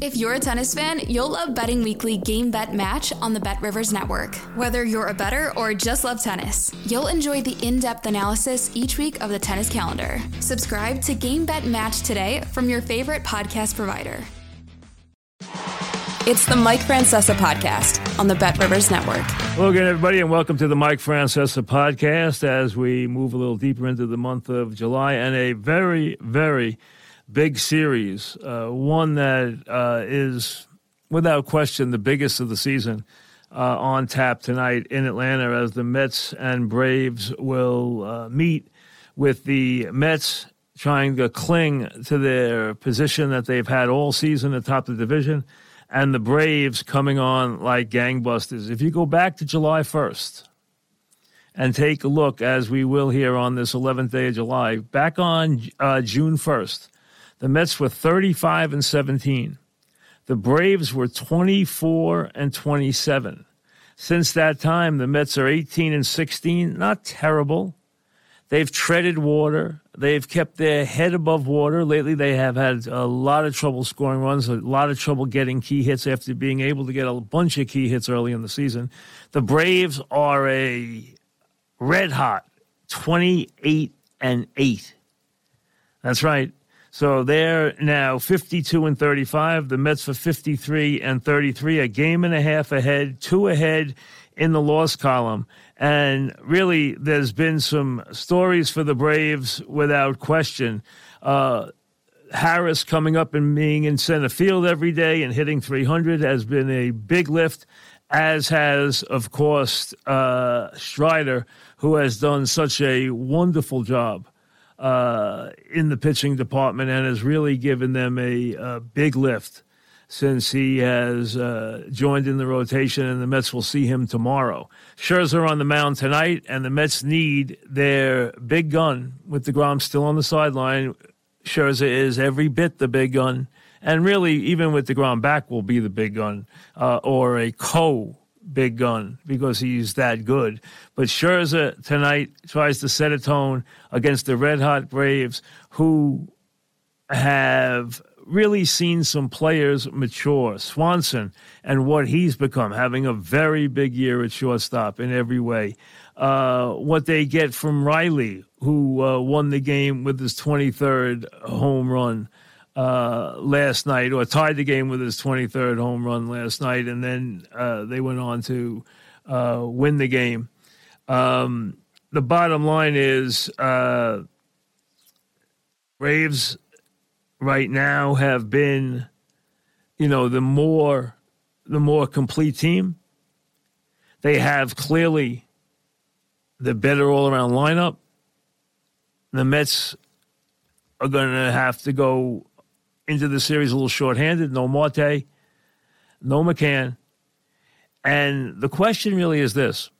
If you're a tennis fan, you'll love Betting Weekly Game Bet Match on the Bet Rivers Network. Whether you're a better or just love tennis, you'll enjoy the in depth analysis each week of the tennis calendar. Subscribe to Game Bet Match today from your favorite podcast provider. It's the Mike Francesa podcast on the Bet Rivers Network. Hello again, everybody, and welcome to the Mike Francesa podcast as we move a little deeper into the month of July and a very, very big series, uh, one that uh, is without question the biggest of the season. Uh, on tap tonight in Atlanta as the Mets and Braves will uh, meet with the Mets trying to cling to their position that they've had all season atop the division, and the Braves coming on like gangbusters. If you go back to July 1st and take a look, as we will here on this 11th day of July, back on uh, June 1st, the Mets were 35 and 17. The Braves were 24 and 27. Since that time, the Mets are 18 and 16. Not terrible. They've treaded water. They've kept their head above water. Lately, they have had a lot of trouble scoring runs, a lot of trouble getting key hits after being able to get a bunch of key hits early in the season. The Braves are a red hot 28 and 8. That's right. So they're now 52 and 35. The Mets for 53 and 33, a game and a half ahead, two ahead in the loss column. And really, there's been some stories for the Braves without question. Uh, Harris coming up and being in center field every day and hitting 300 has been a big lift, as has, of course, uh, Strider, who has done such a wonderful job uh, in the pitching department and has really given them a, a big lift since he has uh, joined in the rotation, and the Mets will see him tomorrow. Scherzer on the mound tonight, and the Mets need their big gun with DeGrom still on the sideline. Scherzer is every bit the big gun, and really, even with DeGrom back, will be the big gun uh, or a co big gun because he's that good. But Scherzer tonight tries to set a tone against the red hot Braves who have really seen some players mature. Swanson and what he's become, having a very big year at shortstop in every way. Uh, what they get from Riley, who uh, won the game with his 23rd home run uh, last night, or tied the game with his 23rd home run last night, and then uh, they went on to uh, win the game. Um, the bottom line is uh, Braves right now have been, you know, the more the more complete team. They have clearly the better all around lineup. The Mets are going to have to go into the series a little shorthanded. No Marte, no McCann. And the question really is this.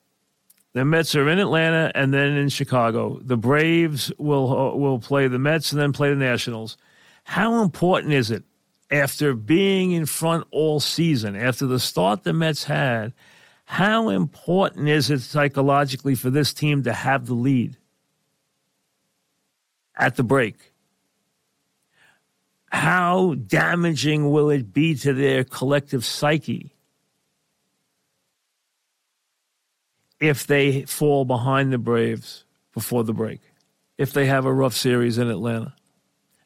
The Mets are in Atlanta and then in Chicago. The Braves will uh, will play the Mets and then play the Nationals. How important is it after being in front all season, after the start the Mets had, how important is it psychologically for this team to have the lead at the break? How damaging will it be to their collective psyche if they fall behind the Braves before the break, if they have a rough series in Atlanta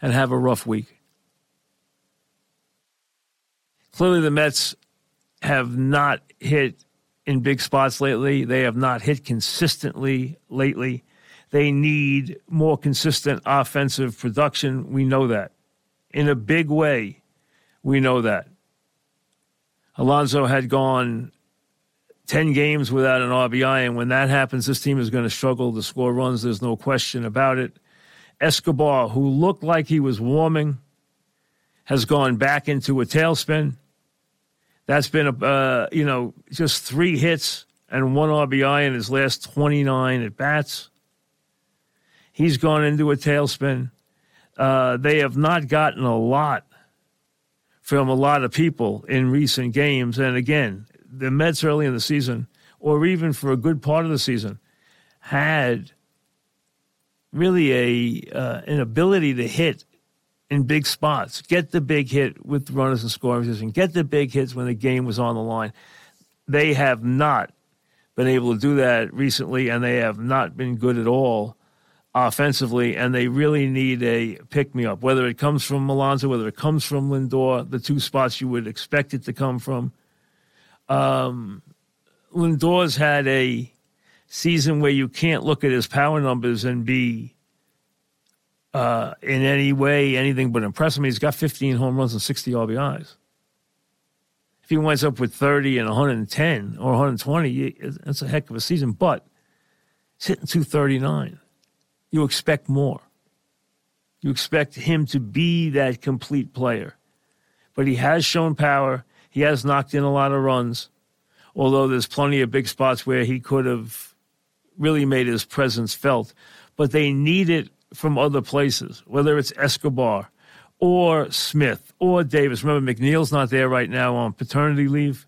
and have a rough week? Clearly, the Mets have not hit in big spots lately. They have not hit consistently lately. They need more consistent offensive production. We know that in a big way. We know that. Alonso had gone 10 games without an RBI, and when that happens, this team is going to struggle to score runs. There's no question about it. Escobar, who looked like he was warming, has gone back into a tailspin. That's been, a, uh, you know, just three hits and one RBI in his last 29 at bats. He's gone into a tailspin. Uh, they have not gotten a lot from a lot of people in recent games. And again, the Mets early in the season, or even for a good part of the season, had really a uh, an ability to hit in big spots, get the big hit with runners in scoring position, get the big hits when the game was on the line. They have not been able to do that recently, and they have not been good at all offensively, and they really need a pick me up, whether it comes from Alonso, whether it comes from Lindor, the two spots you would expect it to come from. Um, Lindor's had a season where you can't look at his power numbers and be uh, in any way anything but impressive. I mean, he's got 15 home runs and 60 RBIs. If he winds up with 30 and 110 or 120, that's a heck of a season. But he's hitting 239. You expect more. You expect him to be that complete player. But he has shown power. He has knocked in a lot of runs, although there's plenty of big spots where he could have really made his presence felt. But they need it from other places, whether it's Escobar or Smith or Davis. Remember, McNeil's not there right now on paternity leave.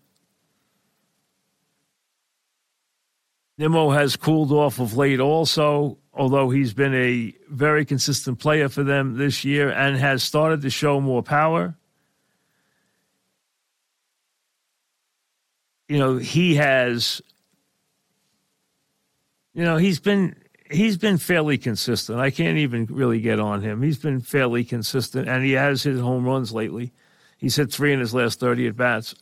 Nimmo has cooled off of late also, although he's been a very consistent player for them this year and has started to show more power. You know, he has, you know, he's been he's been fairly consistent. I can't even really get on him. He's been fairly consistent, and he has his home runs lately. He's hit three in his last 30 at bats.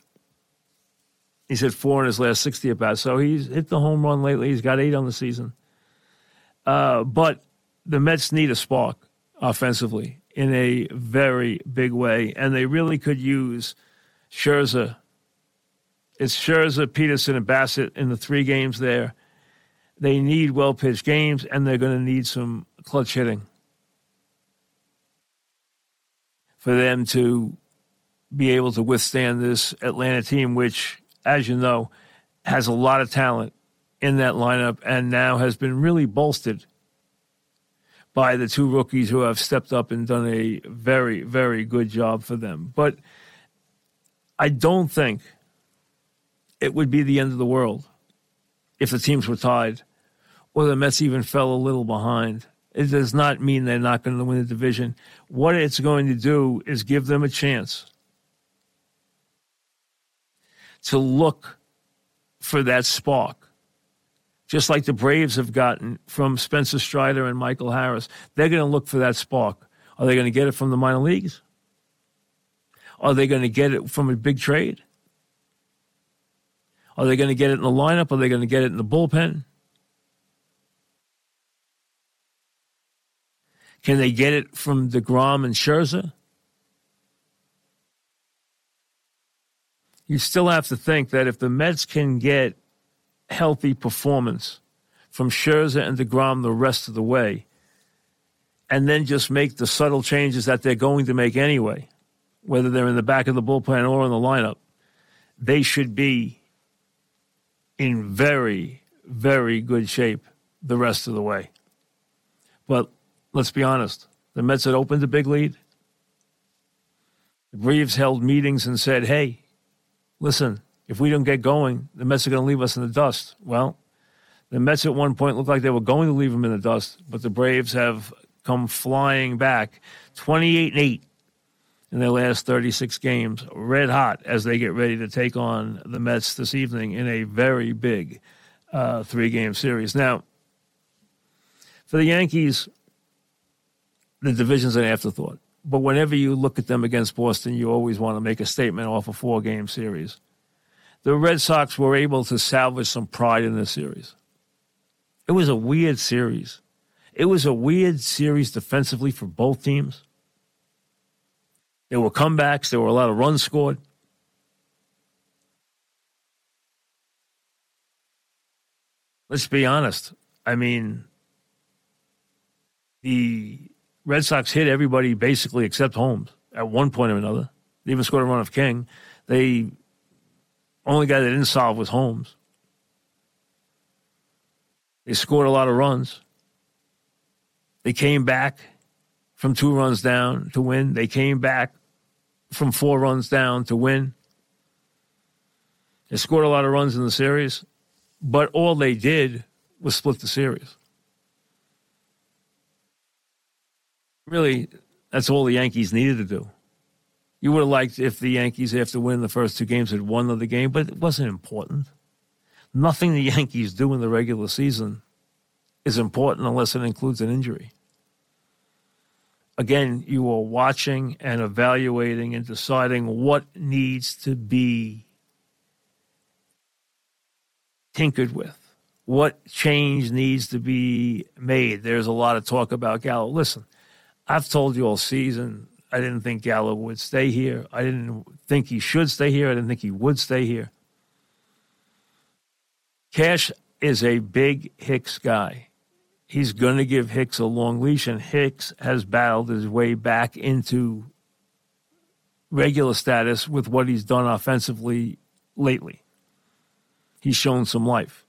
He's hit four in his last 60 at bats. So he's hit the home run lately. He's got eight on the season. Uh, but the Mets need a spark offensively in a very big way, and they really could use Scherzer. It's Scherzer, Peterson, and Bassett in the three games there they need well pitched games, and they're going to need some clutch hitting for them to be able to withstand this Atlanta team, which, as you know, has a lot of talent in that lineup and now has been really bolstered by the two rookies who have stepped up and done a very, very good job for them. But I don't think it would be the end of the world if the teams were tied or the Mets even fell a little behind. It does not mean they're not going to win the division. What it's going to do is give them a chance to look for that spark. Just like the Braves have gotten from Spencer Strider and Michael Harris, they're going to look for that spark. Are they going to get it from the minor leagues? Are they going to get it from a big trade? Are they going to get it in the lineup? Are they going to get it in the bullpen? Can they get it from DeGrom and Scherzer? You still have to think that if the Mets can get healthy performance from Scherzer and DeGrom the rest of the way, and then just make the subtle changes that they're going to make anyway, whether they're in the back of the bullpen or in the lineup, they should be in very, very good shape the rest of the way. But let's be honest. The Mets had opened a big lead. Reeves held meetings and said, hey, listen, if we don't get going, the Mets are going to leave us in the dust. Well, the Mets at one point looked like they were going to leave them in the dust, but the Braves have come flying back 28 and 8 in their last 36 games, red hot as they get ready to take on the Mets this evening in a very big uh, three game series. Now, for the Yankees, the division's an afterthought. But whenever you look at them against Boston, you always want to make a statement off a four game series. The Red Sox were able to salvage some pride in this series. It was a weird series. It was a weird series defensively for both teams. There were comebacks, there were a lot of runs scored. Let's be honest. I mean, the Red Sox hit everybody basically except Holmes at one point or another. They even scored a run of King. They only guy they didn't solve was Holmes. They scored a lot of runs. They came back from two runs down to win. They came back from four runs down to win. They scored a lot of runs in the series, but all they did was split the series. Really, that's all the Yankees needed to do. You would have liked if the Yankees, after winning the first two games, had won the game, but it wasn't important. Nothing the Yankees do in the regular season is important unless it includes an injury. Again, you are watching and evaluating and deciding what needs to be tinkered with, what change needs to be made. There's a lot of talk about Gallo. Listen, I've told you all season I didn't think Gallo would stay here. I didn't think he should stay here. I didn't think he would stay here. Cash is a big Hicks guy. He's going to give Hicks a long leash, and Hicks has battled his way back into regular status with what he's done offensively lately. He's shown some life.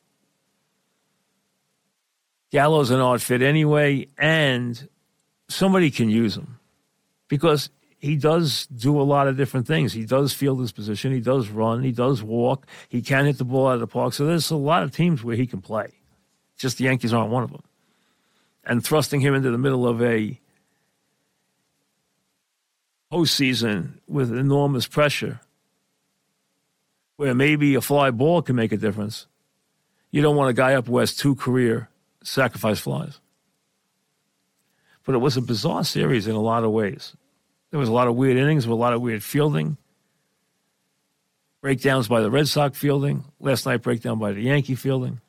Gallo's an odd fit anyway, and somebody can use him because he does do a lot of different things. He does field his position. He does run. He does walk. He can hit the ball out of the park. So there's a lot of teams where he can play. Just the Yankees aren't one of them. And thrusting him into the middle of a postseason with enormous pressure, where maybe a fly ball can make a difference. You don't want a guy up west two career sacrifice flies. But it was a bizarre series in a lot of ways. There was a lot of weird innings, with a lot of weird fielding. Breakdowns by the Red Sox fielding. Last night, breakdown by the Yankee fielding.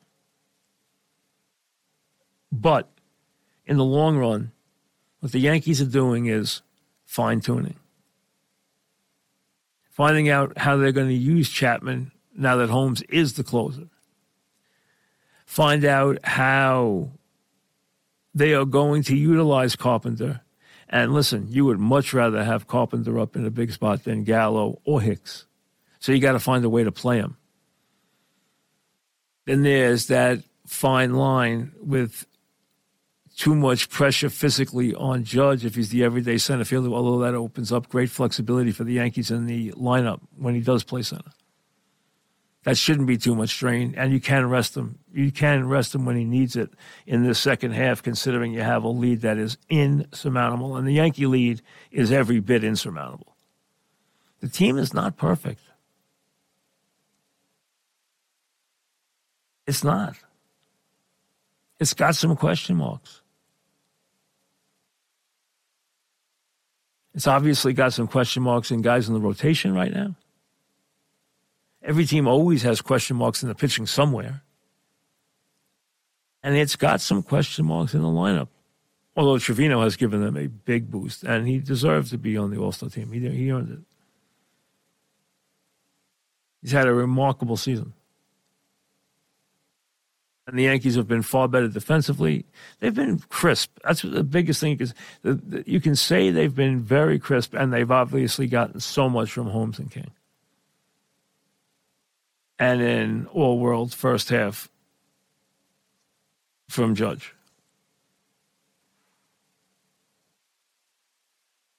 But in the long run, what the Yankees are doing is fine tuning. Finding out how they're going to use Chapman now that Holmes is the closer. Find out how they are going to utilize Carpenter and listen, you would much rather have Carpenter up in a big spot than Gallo or Hicks. So you got to find a way to play him. Then there's that fine line with too much pressure physically on Judge if he's the everyday center fielder, although that opens up great flexibility for the Yankees in the lineup when he does play center. That shouldn't be too much strain, and you can rest him. You can rest him when he needs it in the second half, considering you have a lead that is insurmountable, and the Yankee lead is every bit insurmountable. The team is not perfect. It's not. It's got some question marks. It's obviously got some question marks in guys in the rotation right now. Every team always has question marks in the pitching somewhere. And it's got some question marks in the lineup. Although Trevino has given them a big boost, and he deserves to be on the All Star team. He, he earned it. He's had a remarkable season. And the Yankees have been far better defensively. They've been crisp. That's the biggest thing is you can say they've been very crisp, and they've obviously gotten so much from Holmes and King and in all world first half from Judge.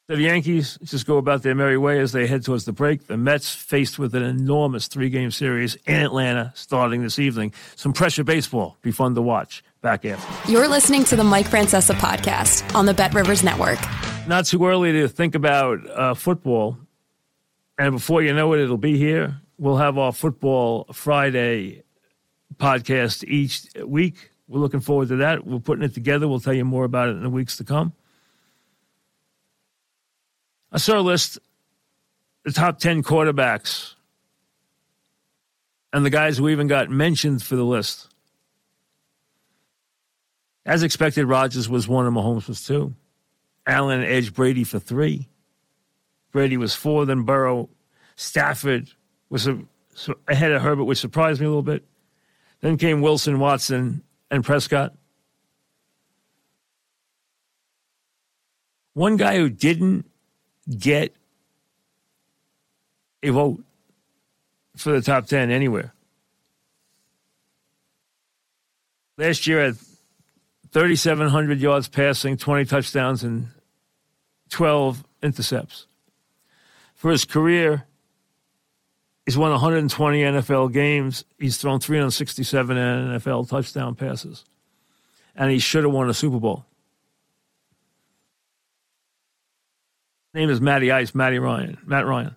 The Yankees just go about their merry way as they head towards the break. The Mets faced with an enormous three game series in Atlanta starting this evening. Some pressure baseball. Be fun to watch. Back after. You're listening to the Mike Francesa podcast on the Bet Rivers Network. Not too early to think about uh, football. And before you know it, it'll be here we'll have our Football Friday podcast each week. We're looking forward to that. We're putting it together. We'll tell you more about it in the weeks to come. I saw a list the top 10 quarterbacks and the guys who even got mentioned for the list. As expected, Rodgers was one and Mahomes was two. Allen edged Brady for three. Brady was four, then Burrow, Stafford, was a, ahead of Herbert, which surprised me a little bit. Then came Wilson, Watson, and Prescott. One guy who didn't get a vote for the top 10 anywhere Last year at 3,700 yards passing, 20 touchdowns, and 12 intercepts. For his career, he's won 120 NFL games. He's thrown 367 NFL touchdown passes. And he should have won a Super Bowl. His name is Matty Ice, Matty Ryan, Matt Ryan.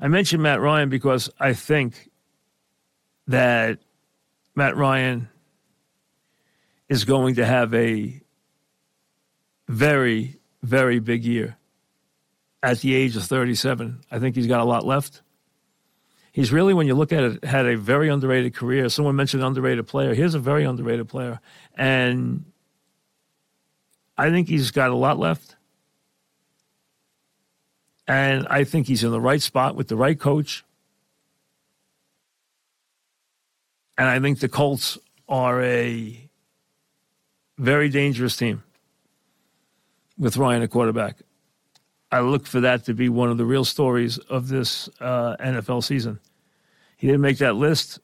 I mentioned Matt Ryan because I think that Matt Ryan is going to have a very, very big year at the age of 37. I think he's got a lot left. He's really, when you look at it, had a very underrated career. Someone mentioned underrated player. Here's a very underrated player. And I think he's got a lot left. And I think he's in the right spot with the right coach. And I think the Colts are a very dangerous team with Ryan a quarterback. I look for that to be one of the real stories of this uh, NFL season. He didn't make that list.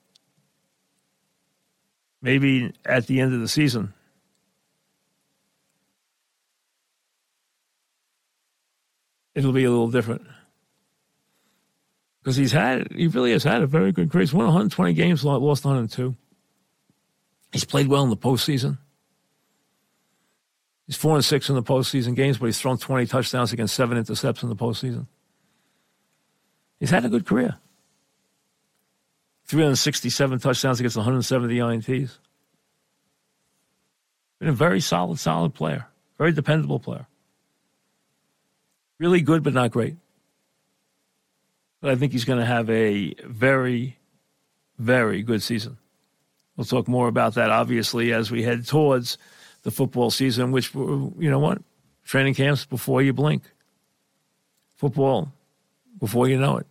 Maybe at the end of the season. It'll be a little different. Because he's had, he really has had a very good career. He's won 120 games, lost 102. He's played well in the postseason. He's four and six in the postseason games, but he's thrown 20 touchdowns against seven intercepts in the postseason. He's had a good career. 367 touchdowns against 170 INTs. Been a very solid, solid player. Very dependable player. Really good, but not great. But I think he's going to have a very, very good season. We'll talk more about that, obviously, as we head towards the football season, which, you know what? Training camps before you blink. Football before you know it.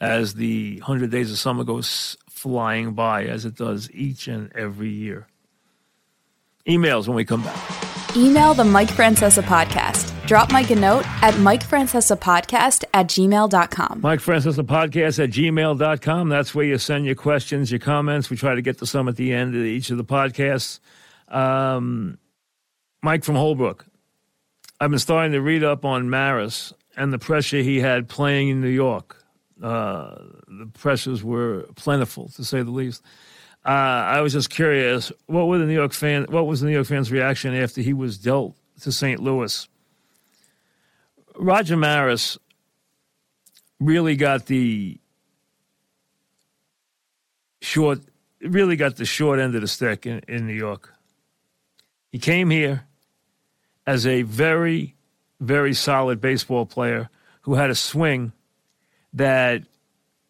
As the 100 days of summer goes flying by, as it does each and every year. Emails when we come back. Email the Mike Francesa podcast. Drop Mike a note at MikeFrancesaPodcast at gmail.com. Mike Francesa Podcast at gmail.com. That's where you send your questions, your comments. We try to get to some at the end of each of the podcasts. Um, Mike from Holbrook. I've been starting to read up on Maris and the pressure he had playing in New York. Uh, the pressures were plentiful, to say the least. Uh, I was just curious, what were the New York fan? What was the New York fans' reaction after he was dealt to St. Louis? Roger Maris really got the short, really got the short end of the stick in, in New York. He came here as a very, very solid baseball player who had a swing that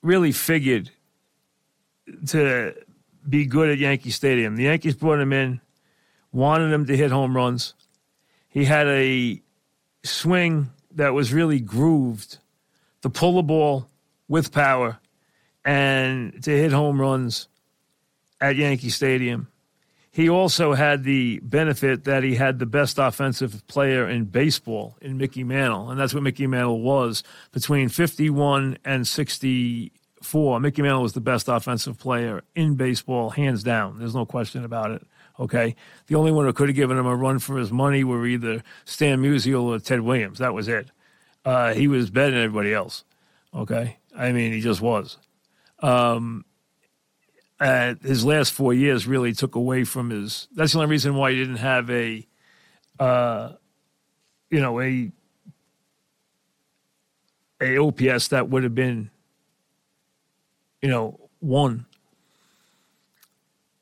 really figured to be good at Yankee Stadium. The Yankees brought him in, wanted him to hit home runs. He had a swing that was really grooved to pull the ball with power and to hit home runs at Yankee Stadium. He also had the benefit that he had the best offensive player in baseball in Mickey Mantle, and that's what Mickey Mantle was between 51 and 64. Mickey Mantle was the best offensive player in baseball, hands down. There's no question about it. Okay, the only one who could have given him a run for his money were either Stan Musial or Ted Williams. That was it. Uh, he was better than everybody else. Okay, I mean he just was. Um, uh, his last four years really took away from his. That's the only reason why he didn't have a, uh, you know, a a OPS that would have been, you know, one.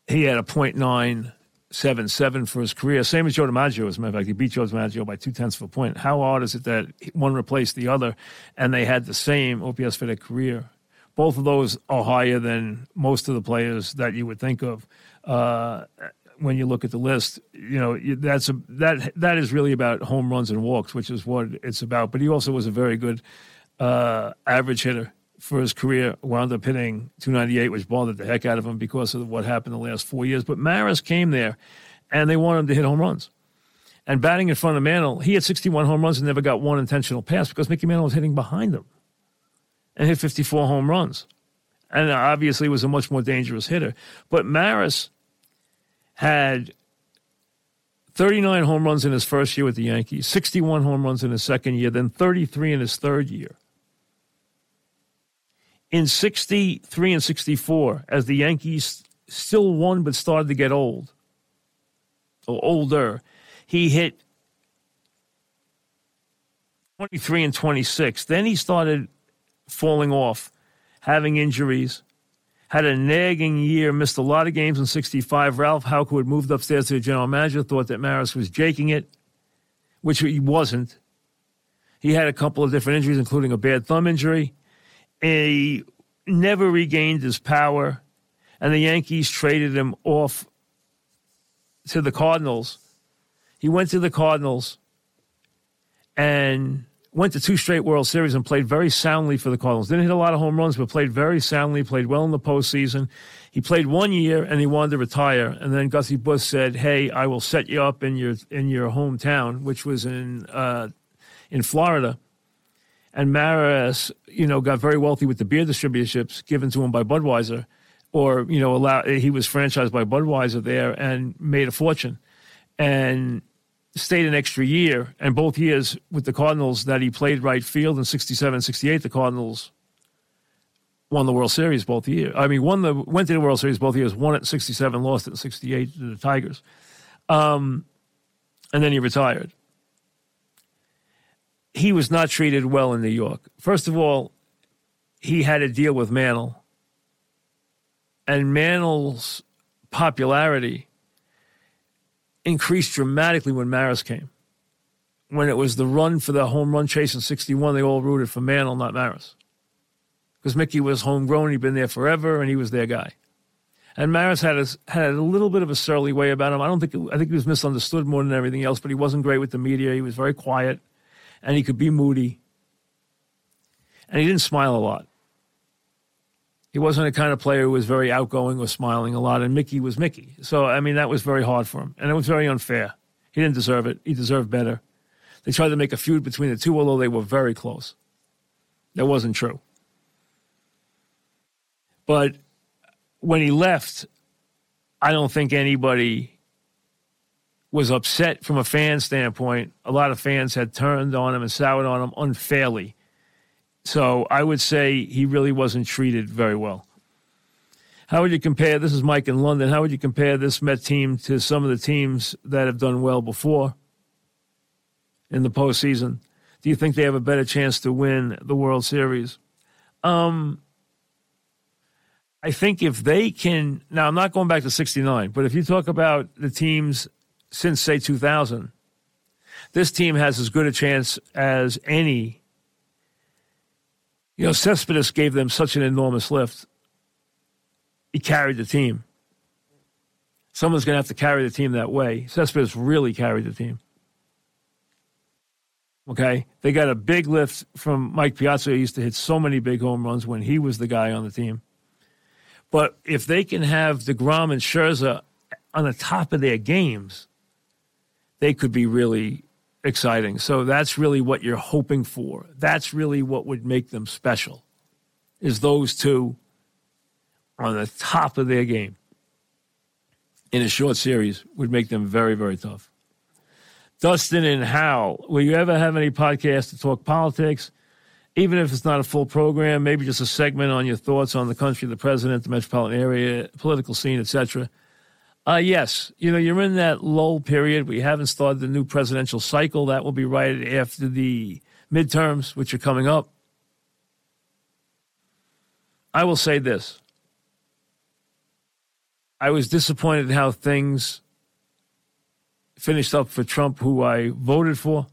He had a point nine seven seven for his career, same as Joe DiMaggio. As a matter of fact, he beat Joe DiMaggio by two tenths of a point. How odd is it that one replaced the other, and they had the same OPS for their career? Both of those are higher than most of the players that you would think of uh, when you look at the list. You know, that's a, that that is really about home runs and walks, which is what it's about. But he also was a very good uh, average hitter for his career. Wound up hitting 298, which bothered the heck out of him because of what happened the last four years. But Maris came there, and they wanted him to hit home runs. And batting in front of Mantle, he had 61 home runs and never got one intentional pass because Mickey Mantle was hitting behind him and hit 54 home runs. And obviously was a much more dangerous hitter. But Maris had 39 home runs in his first year with the Yankees, 61 home runs in his second year, then 33 in his third year. In 63 and 64, as the Yankees still won but started to get old, or older, he hit 23 and 26. Then he started falling off, having injuries, had a nagging year, missed a lot of games in 65. Ralph Houk, who had moved upstairs to the general manager, thought that Maris was jaking it, which he wasn't. He had a couple of different injuries, including a bad thumb injury. He never regained his power, and the Yankees traded him off to the Cardinals. He went to the Cardinals and went to two straight World Series and played very soundly for the Cardinals. Didn't hit a lot of home runs, but played very soundly, played well in the postseason. He played one year and he wanted to retire. And then Gussie Busch said, Hey, I will set you up in your in your hometown, which was in uh, in Florida. And Maris, you know, got very wealthy with the beer distributorships given to him by Budweiser, or you know, allow, he was franchised by Budweiser there and made a fortune. And stayed an extra year, and both years with the Cardinals that he played right field in 67 68, the Cardinals won the World Series both years. I mean, won the went to the World Series both years, won it in 67, lost it in 68 to the Tigers. Um, and then he retired. He was not treated well in New York. First of all, he had to deal with Mantle. And Mantle's popularity increased dramatically when Maris came. When it was the run for the home run chase in 61, they all rooted for Mantle, not Maris. Because Mickey was homegrown, he'd been there forever, and he was their guy. And Maris had a, had a little bit of a surly way about him. I don't think I think he was misunderstood more than everything else, but he wasn't great with the media. He was very quiet, and he could be moody. And he didn't smile a lot. He wasn't a kind of player who was very outgoing or smiling a lot, and Mickey was Mickey. So, I mean, that was very hard for him, and it was very unfair. He didn't deserve it. He deserved better. They tried to make a feud between the two, although they were very close. That wasn't true. But when he left, I don't think anybody was upset from a fan standpoint. A lot of fans had turned on him and soured on him unfairly so I would say he really wasn't treated very well. How would you compare? This is Mike in London. How would you compare this Met team to some of the teams that have done well before in the postseason? Do you think they have a better chance to win the World Series? Um, I think if they can, now I'm not going back to 69, but if you talk about the teams since, say, 2000, this team has as good a chance as any you know, Cespedes gave them such an enormous lift. He carried the team. Someone's going to have to carry the team that way. Cespedes really carried the team. Okay. They got a big lift from Mike Piazza. He used to hit so many big home runs when he was the guy on the team. But if they can have DeGrom and Scherzer on the top of their games, they could be really exciting. So that's really what you're hoping for. That's really what would make them special. Is those two on the top of their game in a short series would make them very, very tough. Dustin and Hal, will you ever have any podcast to talk politics? Even if it's not a full program, maybe just a segment on your thoughts on the country, the president, the metropolitan area, political scene, etc. Uh, yes. You know, you're in that lull period. We haven't started the new presidential cycle. That will be right after the midterms, which are coming up. I will say this I was disappointed how things finished up for Trump, who I voted for.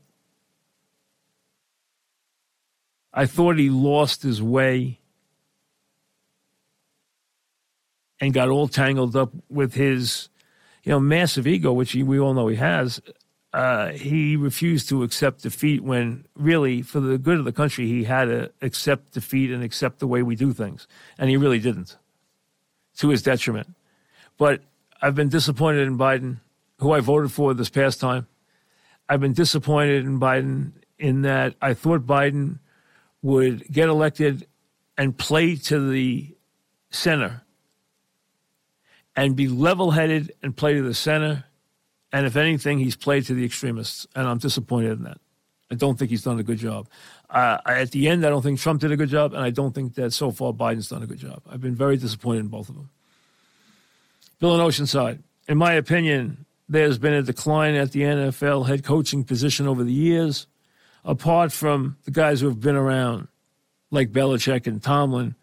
I thought he lost his way and got all tangled up with his, you know, massive ego, which he, we all know he has. Uh, he refused to accept defeat when really, for the good of the country, he had to accept defeat and accept the way we do things. And he really didn't, to his detriment. But I've been disappointed in Biden, who I voted for this past time. I've been disappointed in Biden in that I thought Biden would get elected and play to the center and be level headed and play to the center. And if anything, he's played to the extremists. And I'm disappointed in that. I don't think he's done a good job. Uh, at the end, I don't think Trump did a good job, and I don't think that so far Biden's done a good job. I've been very disappointed in both of them. Bill in Oceanside, in my opinion, there's been a decline at the NFL head coaching position over the years, apart from the guys who have been around, like Belichick and Tomlin.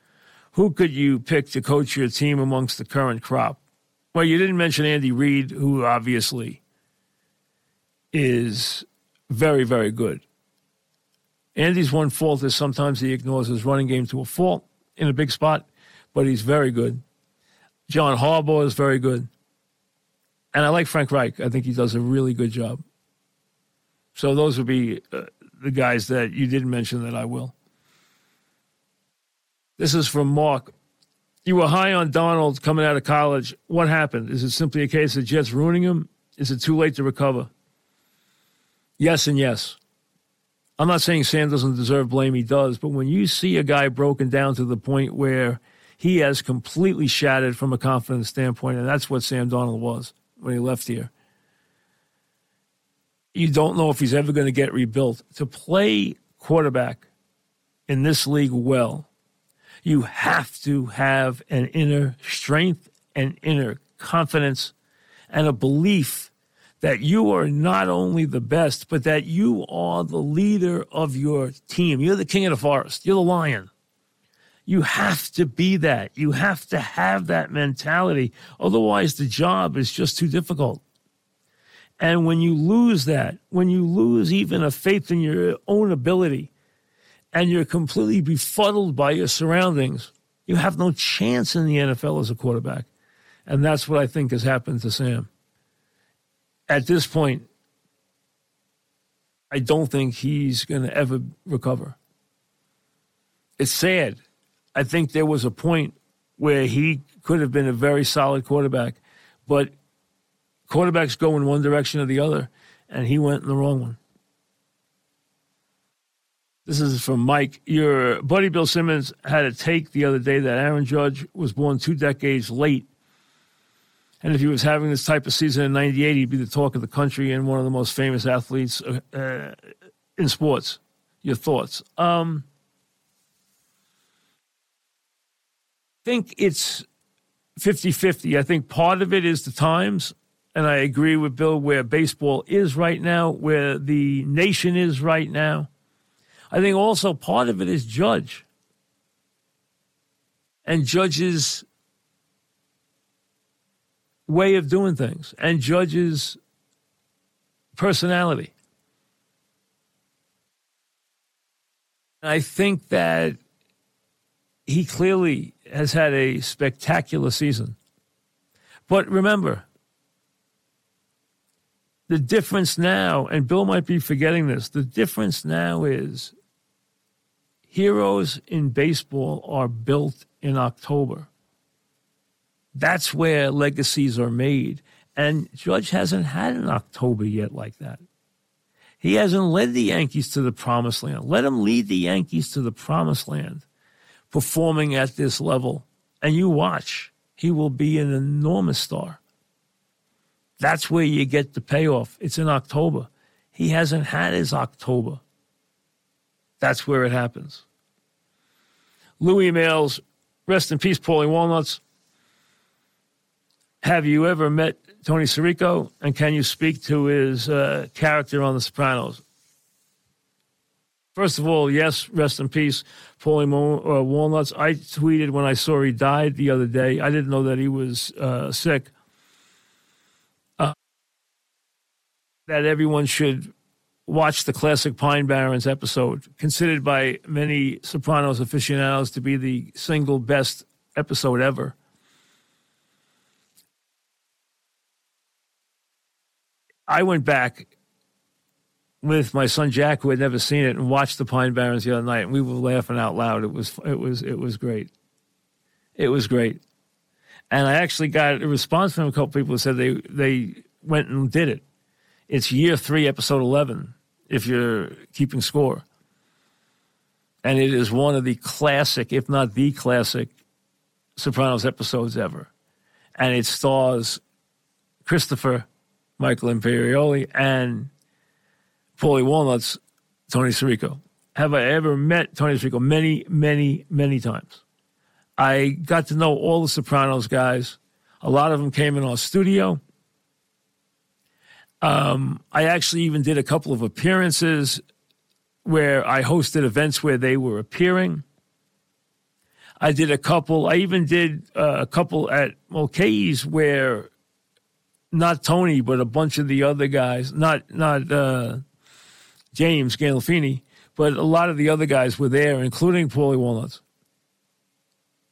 Who could you pick to coach your team amongst the current crop? Well, you didn't mention Andy Reid, who obviously is very, very good. Andy's one fault is sometimes he ignores his running game to a fault in a big spot, but he's very good. John Harbaugh is very good. And I like Frank Reich. I think he does a really good job. So those would be uh, the guys that you didn't mention that I will. This is from Mark. You were high on Darnold coming out of college. What happened? Is it simply a case of Jets ruining him? Is it too late to recover? Yes and yes. I'm not saying Sam doesn't deserve blame, he does, but when you see a guy broken down to the point where he has completely shattered from a confidence standpoint, and that's what Sam Darnold was when he left here. You don't know if he's ever going to get rebuilt. To play quarterback in this league well, you have to have an inner strength and inner confidence and a belief that you are not only the best, but that you are the leader of your team. You're the king of the forest. You're the lion. You have to be that. You have to have that mentality. Otherwise, the job is just too difficult. And when you lose that, when you lose even a faith in your own ability, and you're completely befuddled by your surroundings, you have no chance in the NFL as a quarterback. And that's what I think has happened to Sam at this point, I don't think he's going to ever recover. It's sad. I think there was a point where he could have been a very solid quarterback, but quarterbacks go in one direction or the other, and he went in the wrong one. This is from Mike. Your buddy Bill Simmons had a take the other day that Aaron Judge was born two decades late and if he was having this type of season in 98, he'd be the talk of the country and one of the most famous athletes uh, uh, in sports. Your thoughts? Um, I think it's 50 50. I think part of it is the times. And I agree with Bill where baseball is right now, where the nation is right now. I think also part of it is Judge. And Judge's way of doing things and Judge's personality. I think that he clearly has had a spectacular season. But remember, the difference now, and Bill might be forgetting this, the difference now is heroes in baseball are built in October. That's where legacies are made. And Judge hasn't had an October yet like that. He hasn't led the Yankees to the promised land. Let him lead the Yankees to the promised land, performing at this level. And you watch, he will be an enormous star. That's where you get the payoff. It's in October. He hasn't had his October. That's where it happens. Louis emails, rest in peace, Paulie Walnuts. Have you ever met Tony Sirico? And can you speak to his uh, character on The Sopranos? First of all, yes, rest in peace, Paulie uh, Walnuts. I tweeted when I saw he died the other day. I didn't know that he was uh, sick. Uh, that everyone should watch the classic Pine Barrens episode, considered by many Sopranos aficionados to be the single best episode ever. I went back with my son Jack, who had never seen it, and watched the Pine Barrens the other night, and we were laughing out loud. It was it was it was great. It was great, and I actually got a response from a couple people who said they they went and did it. It's year three, episode eleven, if you're keeping score, and it is one of the classic, if not the classic, Sopranos episodes ever and it stars Christopher Michael Imperioli and Paulie Walnuts, Tony Sirico. Have I ever met Tony Sirico? Many, many, many times. I got to know all the Sopranos guys. A lot of them came in our studio. Um, I actually even did a couple of appearances where I hosted events where they were appearing. I did a couple. I even did uh, a couple at Mulcahy's where not Tony, but a bunch of the other guys, not not uh, James Gandolfini, but a lot of the other guys were there, including Paulie Walnuts,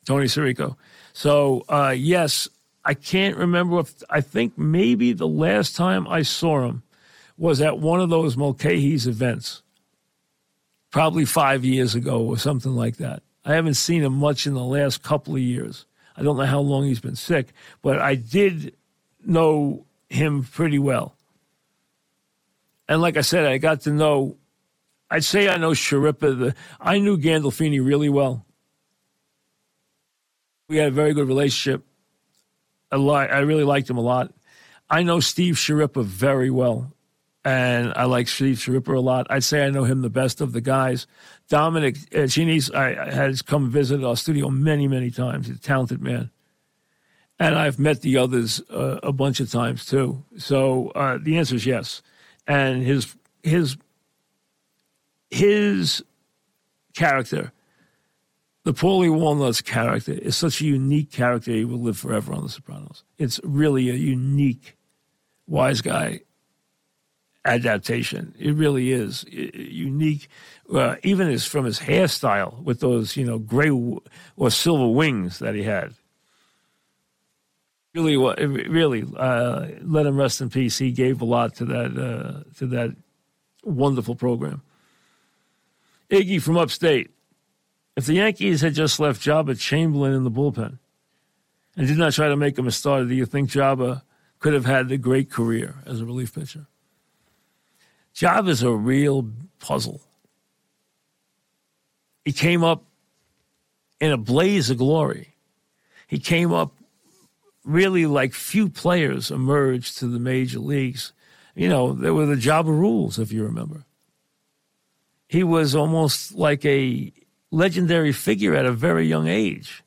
Tony Sirico. So uh, yes, I can't remember if I think maybe the last time I saw him was at one of those Mulcahy's events, probably five years ago or something like that. I haven't seen him much in the last couple of years. I don't know how long he's been sick, but I did know him pretty well. And like I said, I got to know, I'd say I know Schirripa. The, I knew Gandolfini really well. We had a very good relationship. A lot, I really liked him a lot. I know Steve Schirripa very well and I like Steve Schirripa a lot. I'd say I know him the best of the guys. Dominic uh, Chianese, has come visit our studio many, many times. He's a talented man. And I've met the others uh, a bunch of times too. So uh, the answer is yes. And his his his character, the Paulie Walnuts character, is such a unique character. He will live forever on The Sopranos. It's really a unique, wise guy adaptation. It really is unique, uh, even as from his hairstyle with those you know gray or silver wings that he had. Really, really, uh, let him rest in peace. He gave a lot to that uh, to that wonderful program. Iggy from upstate. If the Yankees had just left Joba Chamberlain in the bullpen and did not try to make him a starter, do you think Joba could have had a great career as a relief pitcher? Job is a real puzzle. He came up in a blaze of glory. He came up really like few players emerged to the major leagues. You know, there were the Joba rules, if you remember. He was almost like a legendary figure at a very young age.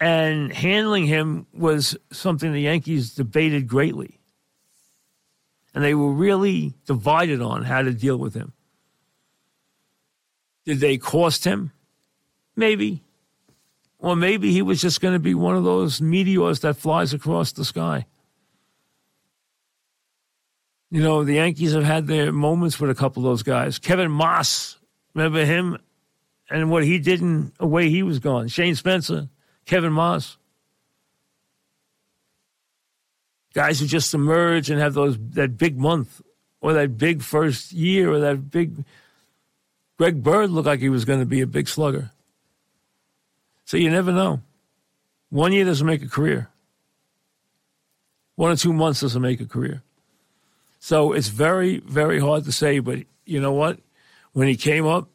And handling him was something the Yankees debated greatly and they were really divided on how to deal with him. Did they cost him? Maybe. Or maybe he was just going to be one of those meteors that flies across the sky. You know, the Yankees have had their moments with a couple of those guys. Kevin Maas, remember him and what he did and way he was gone. Shane Spencer, Kevin Maas. guys who just emerge and have those that big month or that big first year or that big Greg Bird looked like he was going to be a big slugger. So you never know. One year doesn't make a career. One or two months doesn't make a career. So it's very, very hard to say, but you know what? When he came up,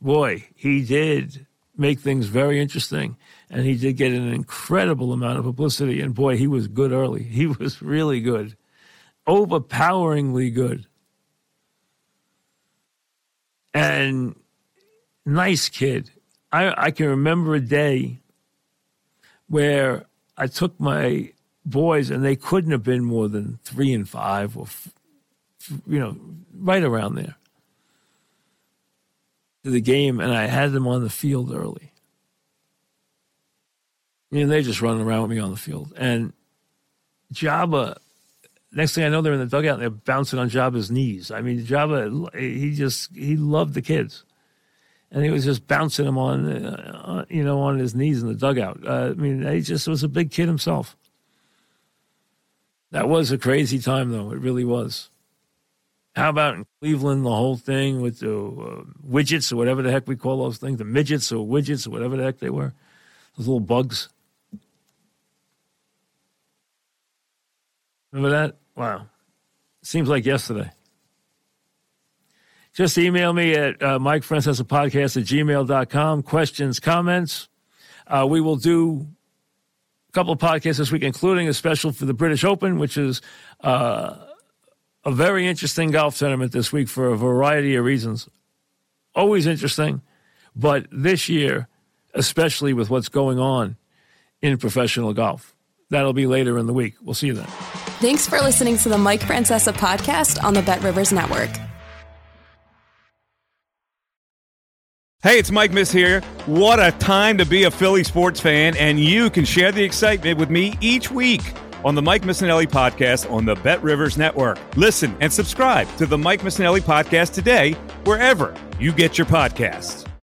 boy, he did make things very interesting. And he did get an incredible amount of publicity. And boy, he was good early. He was really good, overpoweringly good. And nice kid. I, I can remember a day where I took my boys, and they couldn't have been more than three and five, or, you know, right around there to the game, and I had them on the field early. And they just running around with me on the field. And Joba, next thing I know, they're in the dugout and they're bouncing on Joba's knees. I mean, Joba, he just, he loved the kids. And he was just bouncing them on, uh, you know, on his knees in the dugout. Uh, I mean, he just was a big kid himself. That was a crazy time, though. It really was. How about in Cleveland, the whole thing with the uh, widgets or whatever the heck we call those things, the midgets or widgets or whatever the heck they were, those little bugs. Remember that? Wow. Seems like yesterday. Just email me at uh, Mike Francesa podcast at gmail.com. Questions, comments. Uh, we will do a couple of podcasts this week, including a special for the British Open, which is uh, a very interesting golf tournament this week for a variety of reasons. Always interesting, but this year, especially with what's going on in professional golf. That'll be later in the week. We'll see you then. Thanks for listening to the Mike Francesa podcast on the Bet Rivers Network. Hey, it's Mike Miss here. What a time to be a Philly sports fan, and you can share the excitement with me each week on the Mike Missanelli podcast on the Bet Rivers Network. Listen and subscribe to the Mike Missanelli podcast today, wherever you get your podcasts.